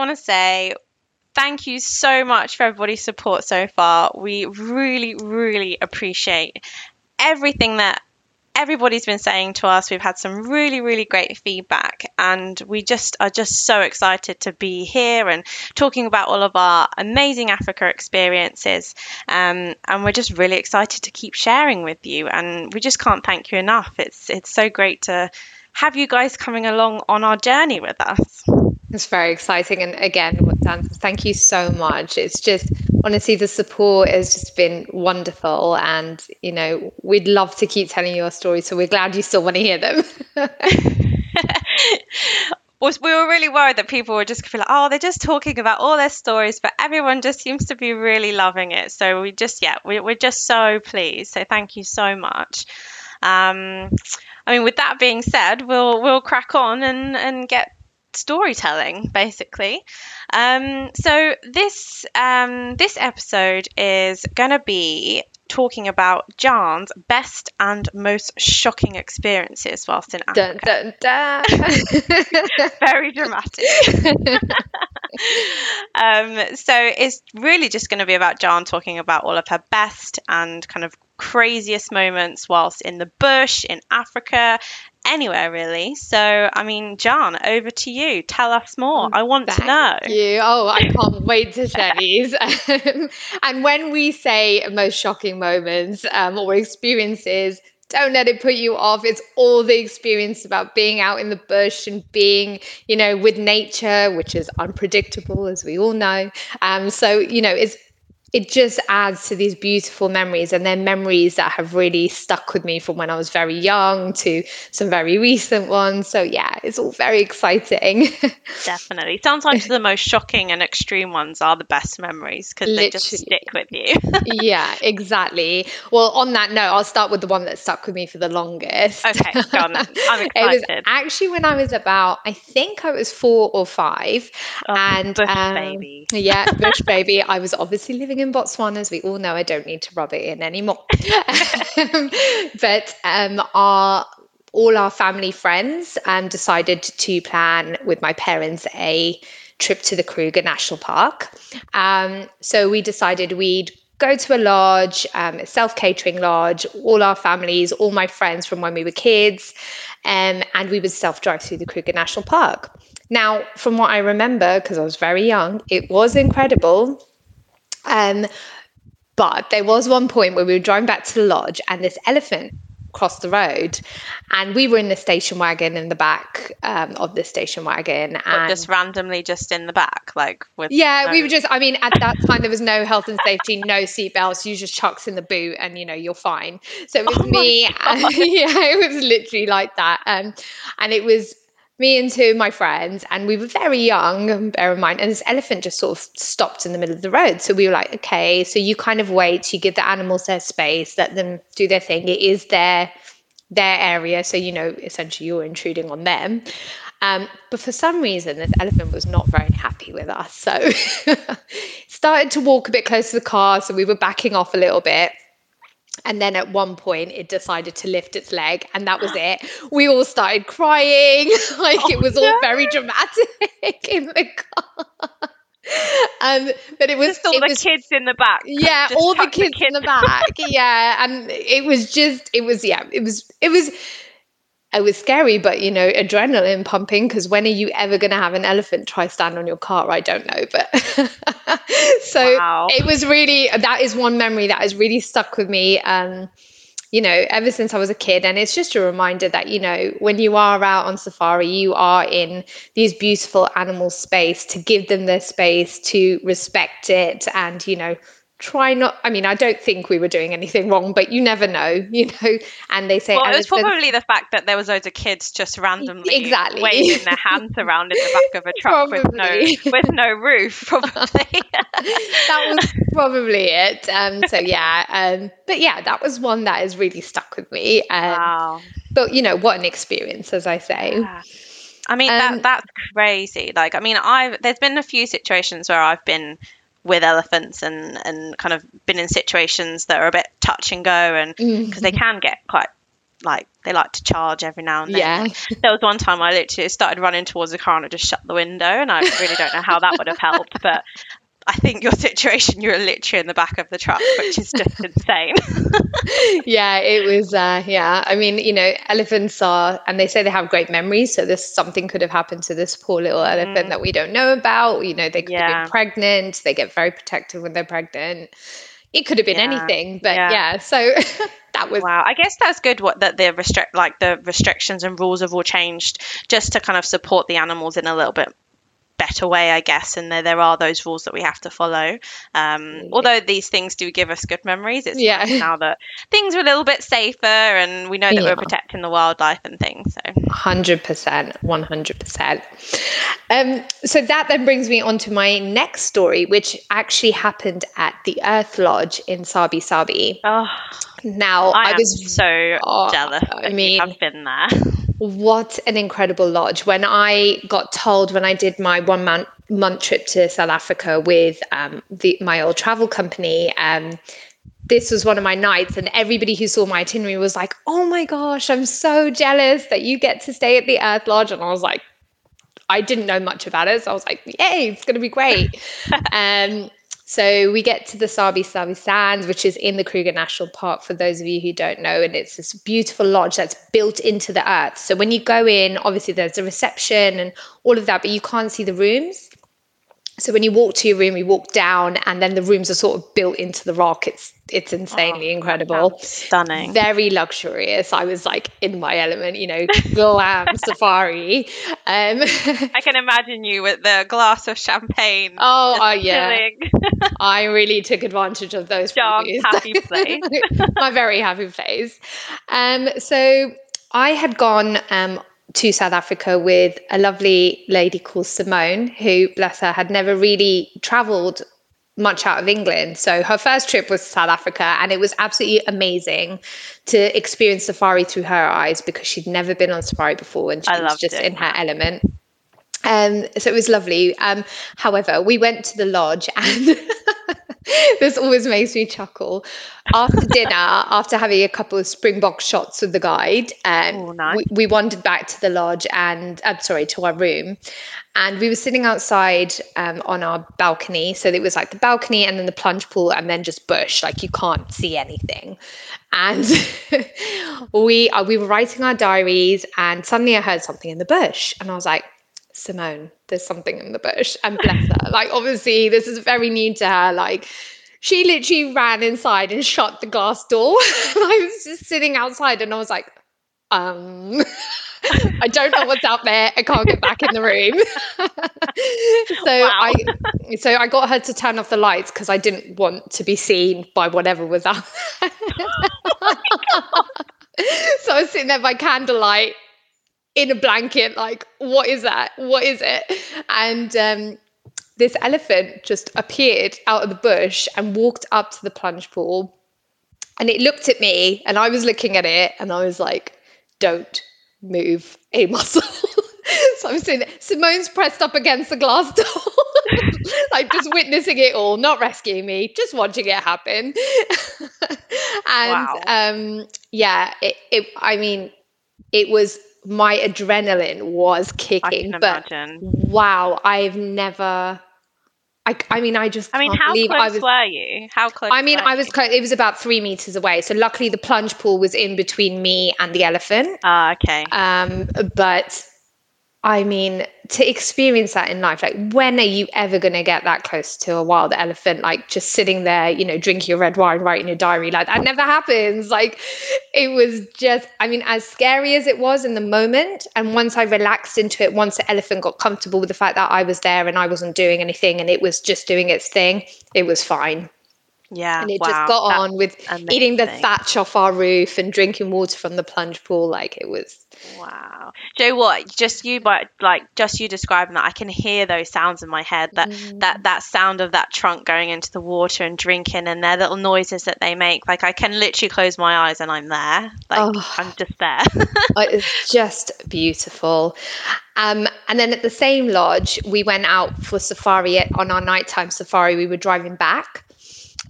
want to say thank you so much for everybody's support so far. We really, really appreciate everything that everybody's been saying to us. We've had some really, really great feedback, and we just are just so excited to be here and talking about all of our amazing Africa experiences. Um, and we're just really excited to keep sharing with you, and we just can't thank you enough. It's it's so great to have you guys coming along on our journey with us. It's very exciting. And again, Dan, thank you so much. It's just honestly, the support has just been wonderful. And, you know, we'd love to keep telling your stories. So we're glad you still want to hear them. we were really worried that people were just feel like, oh, they're just talking about all their stories, but everyone just seems to be really loving it. So we just, yeah, we, are just so pleased. So thank you so much. Um, I mean, with that being said, we'll we'll crack on and and get storytelling basically um, so this um, this episode is going to be talking about Jaan's best and most shocking experiences whilst in Africa. Dun, dun, dun. Very dramatic. um, so it's really just going to be about Jaan talking about all of her best and kind of craziest moments whilst in the bush in Africa anywhere really. So, I mean, Jaan, over to you. Tell us more. I want Thank to know. You. Oh, I can't wait to share these. and when we say most shocking moments um, or experiences, don't let it put you off. It's all the experience about being out in the bush and being, you know, with nature, which is unpredictable, as we all know. Um, so, you know, it's it just adds to these beautiful memories and they're memories that have really stuck with me from when I was very young to some very recent ones. So yeah, it's all very exciting. Definitely. Sometimes the most shocking and extreme ones are the best memories because they just stick with you. yeah, exactly. Well, on that note, I'll start with the one that stuck with me for the longest. Okay, go on then. I'm excited. it was actually when I was about, I think I was four or five. Oh, and bush um, baby. Yeah, bush baby. I was obviously living in Botswana, as we all know, I don't need to rub it in anymore. but um, our all our family friends um, decided to plan with my parents a trip to the Kruger National Park. Um, so we decided we'd go to a lodge, um, self catering lodge, all our families, all my friends from when we were kids, um, and we would self drive through the Kruger National Park. Now, from what I remember, because I was very young, it was incredible. Um, but there was one point where we were driving back to the lodge and this elephant crossed the road and we were in the station wagon in the back um, of the station wagon and just randomly just in the back like with yeah no... we were just i mean at that time there was no health and safety no seatbelts you just chucks in the boot and you know you're fine. So it was oh me and, yeah it was literally like that. Um, and it was me and two of my friends, and we were very young, bear in mind, and this elephant just sort of stopped in the middle of the road. So we were like, okay, so you kind of wait, you give the animals their space, let them do their thing. It is their their area, so you know, essentially you're intruding on them. Um, but for some reason, this elephant was not very happy with us. So started to walk a bit closer to the car. So we were backing off a little bit. And then at one point, it decided to lift its leg, and that was it. We all started crying. like oh, it was all very dramatic in the car. um, but it was just all it the was, kids in the back. Yeah, all the kids, the kids in the back. yeah, and it was just, it was, yeah, it was, it was it was scary, but you know, adrenaline pumping. Because when are you ever going to have an elephant try stand on your car? I don't know, but so wow. it was really that is one memory that has really stuck with me. Um, you know, ever since I was a kid, and it's just a reminder that you know, when you are out on safari, you are in these beautiful animal space to give them their space, to respect it, and you know, try not i mean i don't think we were doing anything wrong but you never know you know? And they say well, it was probably the fact that there was loads of kids just randomly exactly. waving their hands around in the back of a truck with no with no roof probably. That was probably it. Um so yeah um but yeah that was one that has really stuck with me um, wow. but you know what an experience as i say. Yeah. I mean um, that that's crazy. Like I mean I've there's been a few situations where I've been with elephants and and kind of been in situations that are a bit touch and go and because mm. they can get quite like they like to charge every now and then. Yeah. There was one time I literally started running towards the car and I just shut the window, and I really don't know how that would have helped, but. I think your situation, you're literally in the back of the truck, which is just insane. yeah, it was. Uh, yeah, I mean, you know, elephants are, and they say they have great memories. So this something could have happened to this poor little elephant Mm. that we don't know about. You know, they could have been pregnant. They get very protective when they're pregnant. It could have been Yeah, anything, but yeah. yeah. So that was Wow, I guess that's good. What that the restrict like the restrictions and rules have all changed just to kind of support the animals in a little bit better way, I guess. And there there are those rules that we have to follow. Um, although these things do give us good memories, it's Yeah. nice now that things are a little bit safer and we know that Yeah. we're protecting the wildlife and things. So Hundred percent, one hundred percent. Um, so that then brings me on to my next story, which actually happened at the Earth Lodge in Sabi Sabi. oh, Now I, I, was so Oh, jealous. I mean- have been there. what an incredible lodge. When I got told when I did my one month month trip to South Africa with um, the, my old travel company, um, this was one of my nights, and everybody who saw my itinerary was like, "Oh my gosh, I'm so jealous that you get to stay at the Earth Lodge," and I was like. I didn't know much about it, so I was like, "Yay, it's going to be great!" um, so we get to the Sabi Sabi Sands, which is in the Kruger National Park. For those of you who don't know, and it's this beautiful lodge that's built into the earth. So when you go in, obviously there's a reception and all of that, but you can't see the rooms. So when you walk to your room, you walk down, and then the rooms are sort of built into the rock. It's it's insanely incredible Stunning. very luxurious. I was like in my element, you know, glam safari. Um, I can imagine you with the glass of champagne. oh, uh, yeah, I really took advantage of those. dark, happy place. my very happy place. Um, so I had gone um, to South Africa with a lovely lady called Simone, who, bless her, had never really traveled much out of England. So her first trip was South Africa, and it was absolutely amazing to experience safari through her eyes because she'd never been on safari before and she I was just it. in her element. Um, so it was lovely. Um, however, we went to the lodge and this always makes me chuckle. After dinner, after having a couple of Springbok shots with the guide, um, Oh, nice. we, we wandered back to the lodge and, I'm sorry, to our room. And we were sitting outside um, on our balcony. So it was like the balcony and then the plunge pool and then just bush, like you can't see anything. And we uh, we were writing our diaries, and suddenly I heard something in the bush, and I was like, Simone, there's something in the bush. And bless her, like obviously this is very new to her. Like she literally ran inside and shut the glass door. I was just sitting outside, and I was like, um. I don't know what's out there. I can't get back in the room. so Wow. I so I got her to turn off the lights because I didn't want to be seen by whatever was out there. so I was sitting there by candlelight in a blanket, like, what is that? What is it? And um, this elephant just appeared out of the bush and walked up to the plunge pool. And it looked at me, and I was looking at it, and I was like, don't move a muscle. so I'm sitting there. Simone's pressed up against the glass door, like just witnessing it all, not rescuing me, just watching it happen. and Wow. um, yeah, it, it, I mean, it was my adrenaline was kicking, can but imagine. wow, I've never. I, I mean, I just. I mean, how close I was. were you? How close? I mean, I was close. It was about three meters away. So luckily, the plunge pool was in between me and the elephant. Ah, okay. Um, but I mean, to experience that in life, like when are you ever going to get that close to a wild elephant? Like just sitting there, you know, drinking your red wine, writing your diary, like that never happens. Like it was just, I mean, as scary as it was in the moment. And once I relaxed into it, once the elephant got comfortable with the fact that I was there and I wasn't doing anything and it was just doing its thing, it was fine. yeah. And it wow, just got that's on with eating the thatch off our roof and drinking water from the plunge pool. Like it was Wow. Joe, what? Just you, but like just you describing that, I can hear those sounds in my head. That Mm. that that sound of that trunk going into the water and drinking, and their little noises that they make. Like I can literally close my eyes and I'm there. Like Oh. I'm just there. It's just beautiful. Um, and then at the same lodge, we went out for safari on our nighttime safari. We were driving back,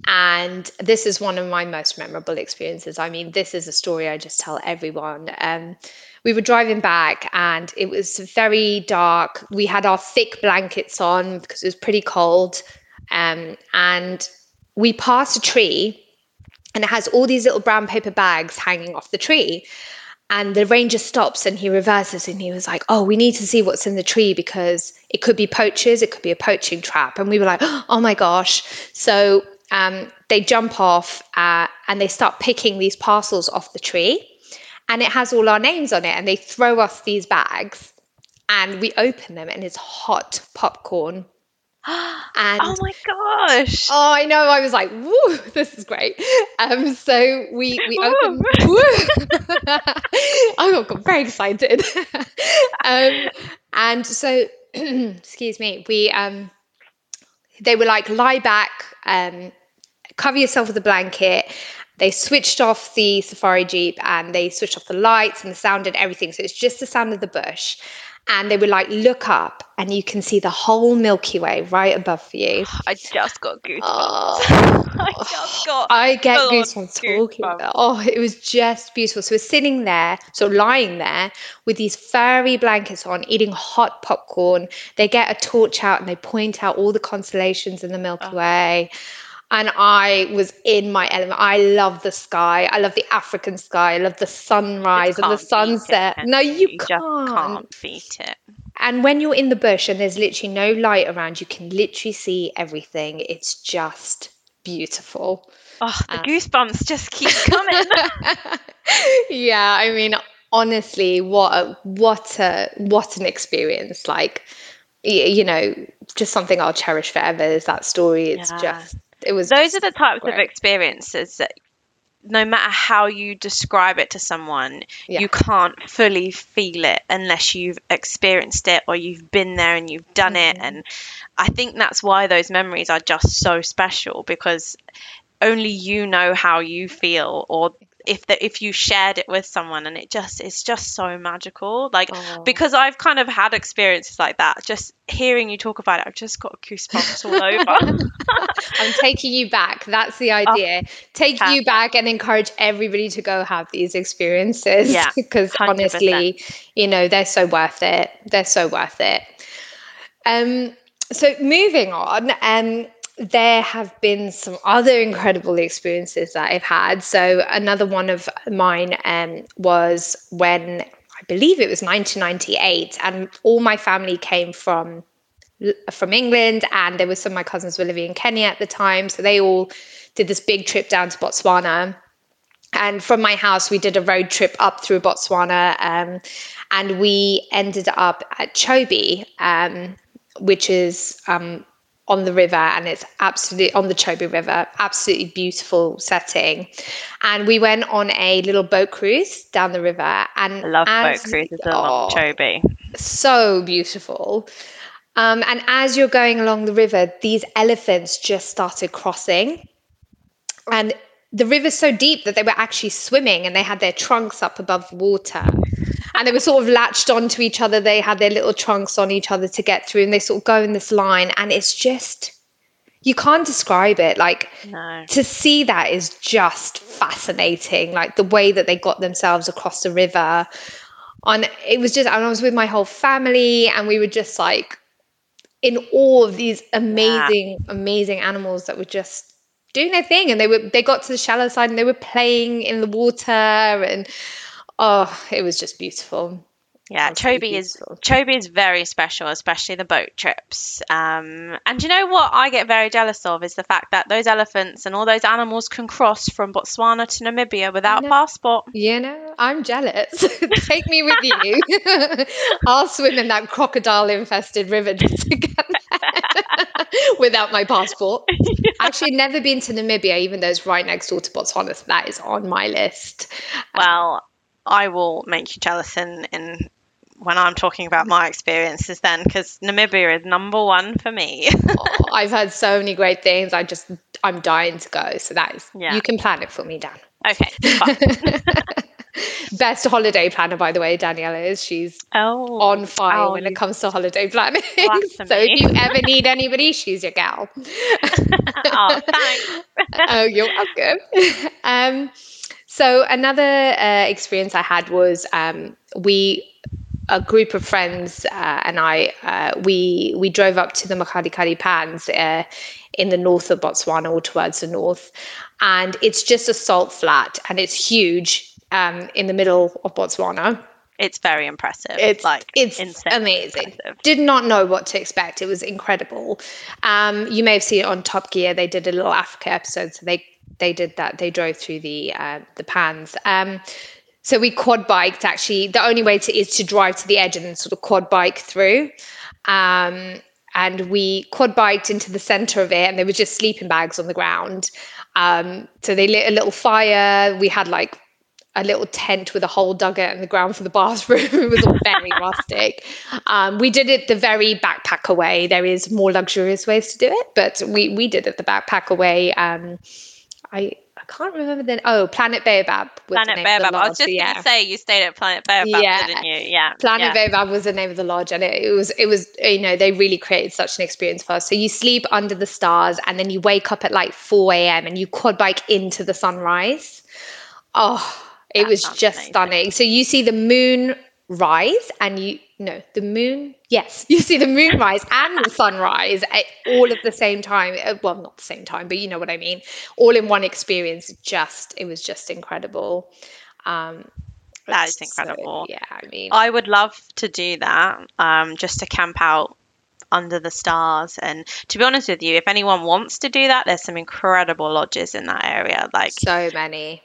and this is one of my most memorable experiences. I mean, this is a story I just tell everyone. Um, we were driving back and it was very dark. We had our thick blankets on because it was pretty cold. Um, and we passed a tree and it has all these little brown paper bags hanging off the tree. And the ranger stops and he reverses and he was like, Oh, we need to see what's in the tree because it could be poachers, it could be a poaching trap. And we were like, Oh my gosh. So um, they jump off uh, and they start picking these parcels off the tree. And it has all our names on it. And they throw us these bags and we open them and it's hot popcorn and oh my gosh! Oh, I know. I was like, "Woo, this is great." Um, so we we opened. I got very excited. um, and so, excuse me. We um, they were like, lie back, um, cover yourself with a blanket. They switched off the safari jeep and they switched off the lights and the sound and everything. So it's just the sound of the bush and they were like look up and you can see the whole Milky Way right above you. I just got goosebumps. Oh, I just got. I get goosebumps, goosebumps talking about. Oh, it was just beautiful. So we're sitting there, so lying there with these furry blankets on, eating hot popcorn. They get a torch out and they point out all the constellations in the Milky oh. And I was in my element. I love the sky. I love the African sky. I love the sunrise and the sunset. No, you, you can't. can't beat it. And when you're in the bush and there's literally no light around, you can literally see everything. It's just beautiful. Oh, the uh, goosebumps just keep coming. yeah, I mean, honestly, what a, what a what an experience! Like, you know, just something I'll cherish forever. Is that story? It's yeah. just it was those are the types great. of experiences that no matter how you describe it to someone, yeah. you can't fully feel it unless you've experienced it or you've been there and you've done mm-hmm. it. And I think that's why those memories are just so special because only you know how you feel or if the, if you shared it with someone and it just it's just so magical. Like oh. because I've kind of had experiences like that. Just hearing you talk about it I've just got goosebumps all over. I'm taking you back. That's the oh, idea. Oh, take you back and encourage everybody to go have these experiences. Yeah because honestly you know they're so worth it. They're so worth it. Um so moving on um there have been some other incredible experiences that I've had. So another one of mine um, was when I believe it was 1998, and all my family came from from England, and there was some of my cousins were living in Kenya at the time, so they all did this big trip down to Botswana. And from my house, we did a road trip up through Botswana, um, and we ended up at Chobe, um, which is um, on the river and it's absolutely on the Chobe River, absolutely beautiful setting. And we went on a little boat cruise down the river and I love as, boat cruises oh, along Chobe. So beautiful. Um, and as you're going along the river, these elephants just started crossing. And the river's so deep that they were actually swimming and they had their trunks up above the water and they were sort of latched onto each other. They had their little trunks on each other to get through, and they sort of go in this line, and it's just you can't describe it. Like no. to see that is just fascinating. Like the way that they got themselves across the river. On it was just, and I was with my whole family, and we were just like in awe of these amazing, yeah. amazing animals that were just doing their thing and they were they got to the shallow side and they were playing in the water and oh, it was just beautiful. Yeah, Chobe is Chobe is very special, especially the boat trips. Um, and you know what I get very jealous of is the fact that those elephants and all those animals can cross from Botswana to Namibia without passport. You know, I'm jealous. Take me with you. I'll swim in that crocodile-infested river just to get without my passport. Yeah. Actually, never been to Namibia, even though it's right next door to Botswana. So that is on my list. Well, I will make you jealous in, in when I'm talking about my experiences then because Namibia is number one for me. oh, I've heard so many great things. I just I'm dying to go. So that is yeah. you can plan it for me, Dan. Okay. Best holiday planner, by the way, Daniela is. She's oh, on fire oh, when it comes to holiday planning. so if you ever need anybody, she's your gal. oh, thanks. oh, you're welcome. Um, so another uh, experience I had was um, we a group of friends uh, and I uh, we we drove up to the Makgadikgadi Pans uh, in the north of Botswana or towards the north, and it's just a salt flat and it's huge um, in the middle of Botswana. It's very impressive. It's like it's amazing. impressive. Did not know what to expect. It was incredible. Um, you may have seen it on Top Gear. They did a little Africa episode, so they they did that. They drove through the uh, the pans. Um, so we quad biked. Actually, the only way to is to drive to the edge and then sort of quad bike through. Um, and we quad biked into the center of it, and there were just sleeping bags on the ground. Um, so they lit a little fire. We had like a little tent with a hole dug out in the ground for the bathroom. it was all very rustic. Um, we did it the very backpacker way. There is more luxurious ways to do it, but we we did it the backpacker way. Um, I I can't remember then. Oh, Planet Baobab. Was the Planet the Baobab. I was just yeah. going to say you stayed at Planet Baobab, Yeah. didn't you? Yeah. Planet yeah. Baobab was the name of the lodge, and it, it was it was you know they really created such an experience for us. So you sleep under the stars, and then you wake up at like four a.m. and you quad bike into the sunrise. Oh, it That was just amazing. stunning. So you see the moon rise, and you no the moon. Yes, you see the moon rise and the sunrise at all at the same time. Uh, Well, not the same time, but you know what I mean. All in one experience. Just it was just incredible. Um, That is so, incredible. yeah, I mean, I would love to do that, um, just to camp out under the stars. And to be honest with you, if anyone wants to do that, there's some incredible lodges in that area. Like so many.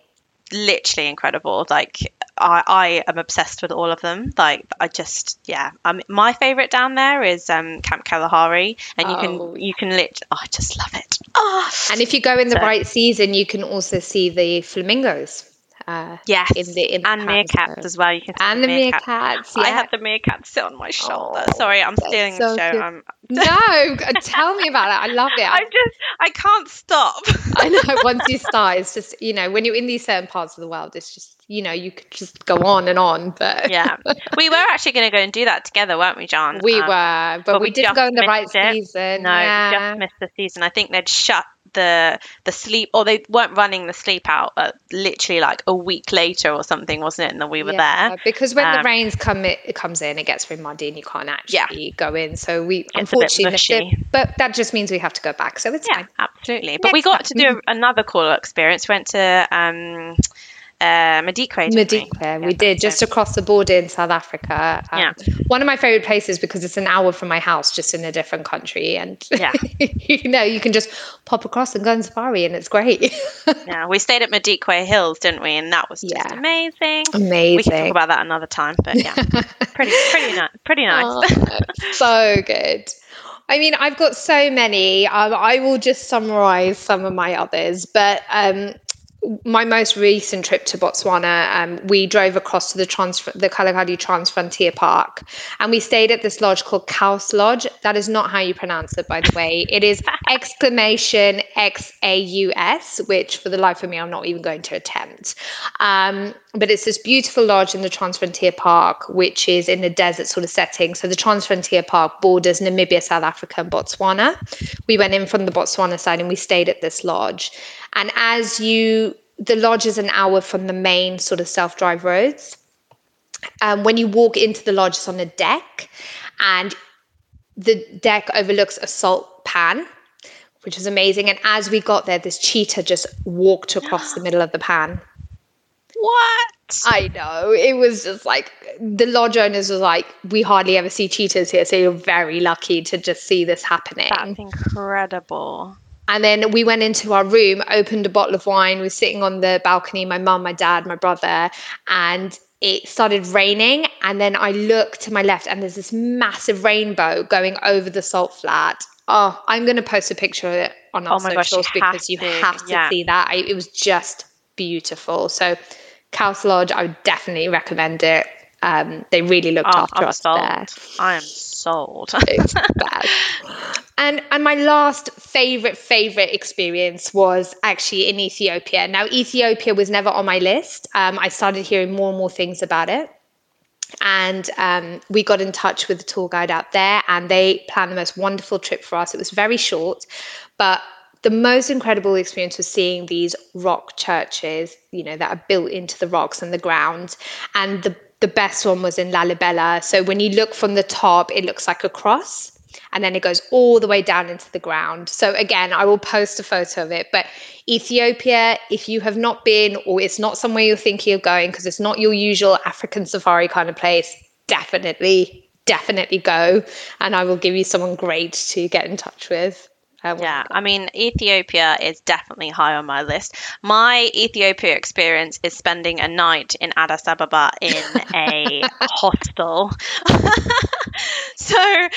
Literally incredible. Like I, I am obsessed with all of them. Like I just, yeah. Um, my favorite down there is um, Camp Kalahari, and you Oh. can you can lit. Oh, I just love it. Oh, And if you go in the So- right season, you can also see the flamingos. Uh, yes, in the in the and meerkats as well. You can see and the meerkats. Yeah. I had the meerkat sit on my shoulder. Oh, Sorry, I'm stealing so the show. I'm, no, tell me about it. I love it. I I, just I can't stop. I know once you start, it's just you know when you're in these certain parts of the world, it's just you know you could just go on and on. But yeah, we were actually going to go and do that together, weren't we, Jaan? we Um, were, but, but we, we didn't go in the right it. season. No, yeah. just missed the season. I think they'd shut the the sleep, or they weren't running the sleep out. Uh, literally like a week later or something, wasn't it? And then we were Yeah, there. because when the Um, rains come it, it comes in, it gets very muddy and you can't actually yeah. go in. So we bit unfortunately it, but that just means we have to go back. So it's Yeah, fine. absolutely. But we Next got to do another cool experience. Went to um, uh, Madikwe. didn't we? Madikwe, we Yeah, did just so- across the border in South Africa. Um, Yeah. One of my favorite places because it's an hour from my house, just in a different country, and Yeah. you know you can just pop across and go on safari, and it's great. Yeah, we stayed at Madikwe Hills, didn't we? And that was just Yeah. amazing. Amazing. We can talk about that another time, but yeah, pretty, pretty nice, pretty nice. Oh, so good. I mean, I've got so many. Um, I will just summarize some of my others, but um, my most recent trip to Botswana, um, we drove across to the trans the Kalahari Trans Frontier Park, and we stayed at this lodge called Kaus Lodge. That is not how you pronounce it, by the way. It is exclamation X A U S, which for the life of me, I'm not even going to attempt. Um, but it's this beautiful lodge in the Transfrontier Park, which is in a desert sort of setting. So the Transfrontier Park borders Namibia, South Africa, and Botswana. We went in from the Botswana side and we stayed at this lodge. And as you, the lodge is an hour from the main sort of self drive roads. Um, when you walk into the lodge, it's on a deck, and the deck overlooks a salt pan, which is amazing. And as we got there, this cheetah just walked across the middle of the pan. What? I know. It was just like the lodge owners was like, we hardly ever see cheetahs here, so you're very lucky to just see this happening. That's incredible. And then we went into our room, opened a bottle of wine, were sitting on the balcony, my mum, my dad, my brother, and it started raining. And then I look to my left and there's this massive rainbow going over the salt flat. Oh, I'm going to post a picture of it on our Oh my gosh, you socials have because you have to Yeah. see that. I, it was just beautiful. So, Kaus Lodge, I would definitely recommend it. Um, they really looked Oh, after I'm us sold. there. I am sold. It's bad. And and my last favorite favorite experience was actually in Ethiopia. Now Ethiopia was never on my list. Um, I started hearing more and more things about it, and um, we got in touch with the tour guide out there, and they planned the most wonderful trip for us. It was very short, but the most incredible experience was seeing these rock churches, you know, that are built into the rocks and the ground. And the, the best one was in Lalibela. So when you look from the top, it looks like a cross. And then it goes all the way down into the ground. So again, I will post a photo of it. But Ethiopia, if you have not been, or it's not somewhere you're thinking of going, because it's not your usual African safari kind of place, definitely, definitely go. And I will give you someone great to get in touch with. Yeah, I mean, Ethiopia is definitely high on my list. My Ethiopia experience is spending a night in Addis Ababa in a hostel. so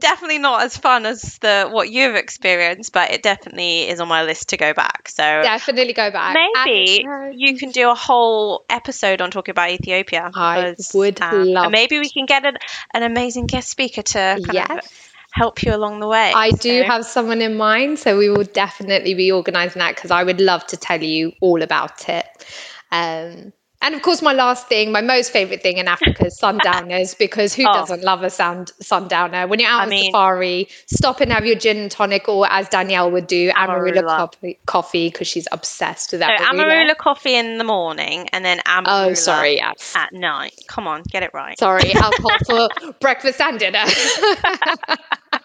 definitely not as fun as the what you've experienced, but it definitely is on my list to go back. So definitely go back. maybe And- you can do a whole episode on talking about Ethiopia. I because, would um, love maybe we can get an, an amazing guest speaker to kind of Yes. Help you along the way. I do have someone in mind, so we will definitely be organising that because I would love to tell you all about it. Um, and of course, my last thing, my most favourite thing in Africa is sundowners because who Oh. doesn't love a sound sundowner? When you're out I on mean- safari, stop and have your gin and tonic, or as Danielle would do, Amarula Amarula. coffee coffee because she's obsessed with that. So. Amarula coffee in the morning and then oh, Amarula Oh, sorry, yes. at night. Come on, get it right. Sorry, alcohol for breakfast and dinner.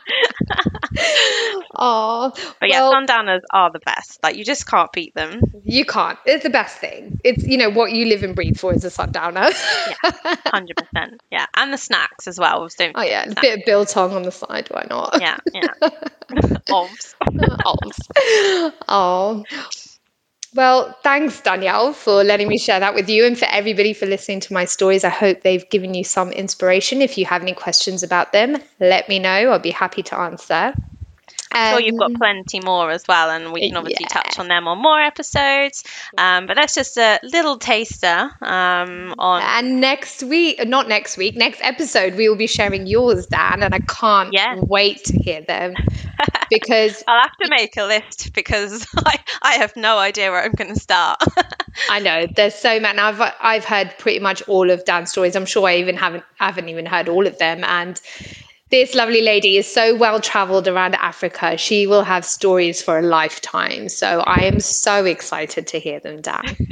oh, But yeah, well, sundowners are the best. Like you just can't beat them. You can't. It's the best thing. It's you know what you live and breathe for is a sundowner. Hundred percent. Yeah, and the snacks as well. Don't oh yeah, a bit of biltong on the side. Why not? yeah, yeah. Ovs. oh. oh. Well, thanks, Danielle, for letting me share that with you and for everybody for listening to my stories. I hope they've given you some inspiration. If you have any questions about them, let me know. I'll be happy to answer. I'm sure you've got Um, plenty more as well, and we can obviously yeah. touch on them on more episodes. Um, but that's just a little taster um, on. And next week, not next week, next episode, we will be sharing yours, Dan, and I can't Yeah. wait to hear them because I'll have to make a list because I, I have no idea where I'm going to start. I know there's so many. I've I've heard pretty much all of Dan's stories. I'm sure I even haven't haven't even heard all of them. And this lovely lady is so well traveled around Africa. She will have stories for a lifetime. So I am so excited to hear them, Dan.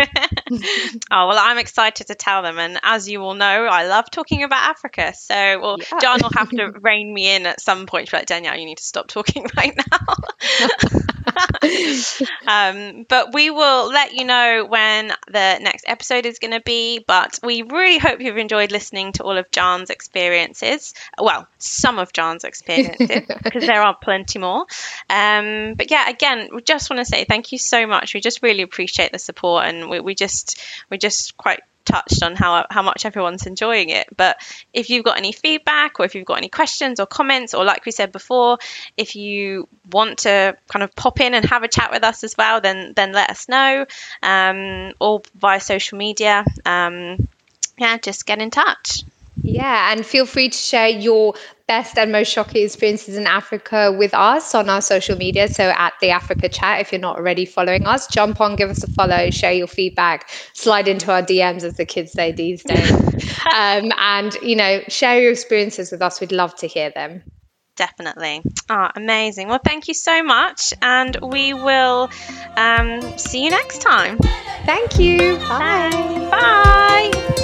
Oh, well, I'm excited to tell them. And as you all know, I love talking about Africa. So, well, Yeah. Jaan will have to rein me in at some point. But Danielle, you need to stop talking right now. um, but we will let you know when the next episode is going to be. But we really hope you've enjoyed listening to all of Jaan's experiences. Well, some of Jaan's experiences, because there are plenty more. Um, but yeah, again, we just want to say thank you so much. We just really appreciate the support, and we, we just we're just quite touched on how how much everyone's enjoying it. But if you've got any feedback, or if you've got any questions or comments, or like we said before, if you want to kind of pop in and have a chat with us as well, then then let us know, um, or via social media. Um, yeah, just get in touch. Yeah, and feel free to share your best and most shocking experiences in Africa with us on our social media. So at the Africa Chat, if you're not already following us, jump on, give us a follow, share your feedback, slide into our DMs, as the kids say these days, um, and you know, share your experiences with us. We'd love to hear them. Definitely. Ah, amazing. Well, thank you so much, and we will um, see you next time. Thank you. Bye. Bye.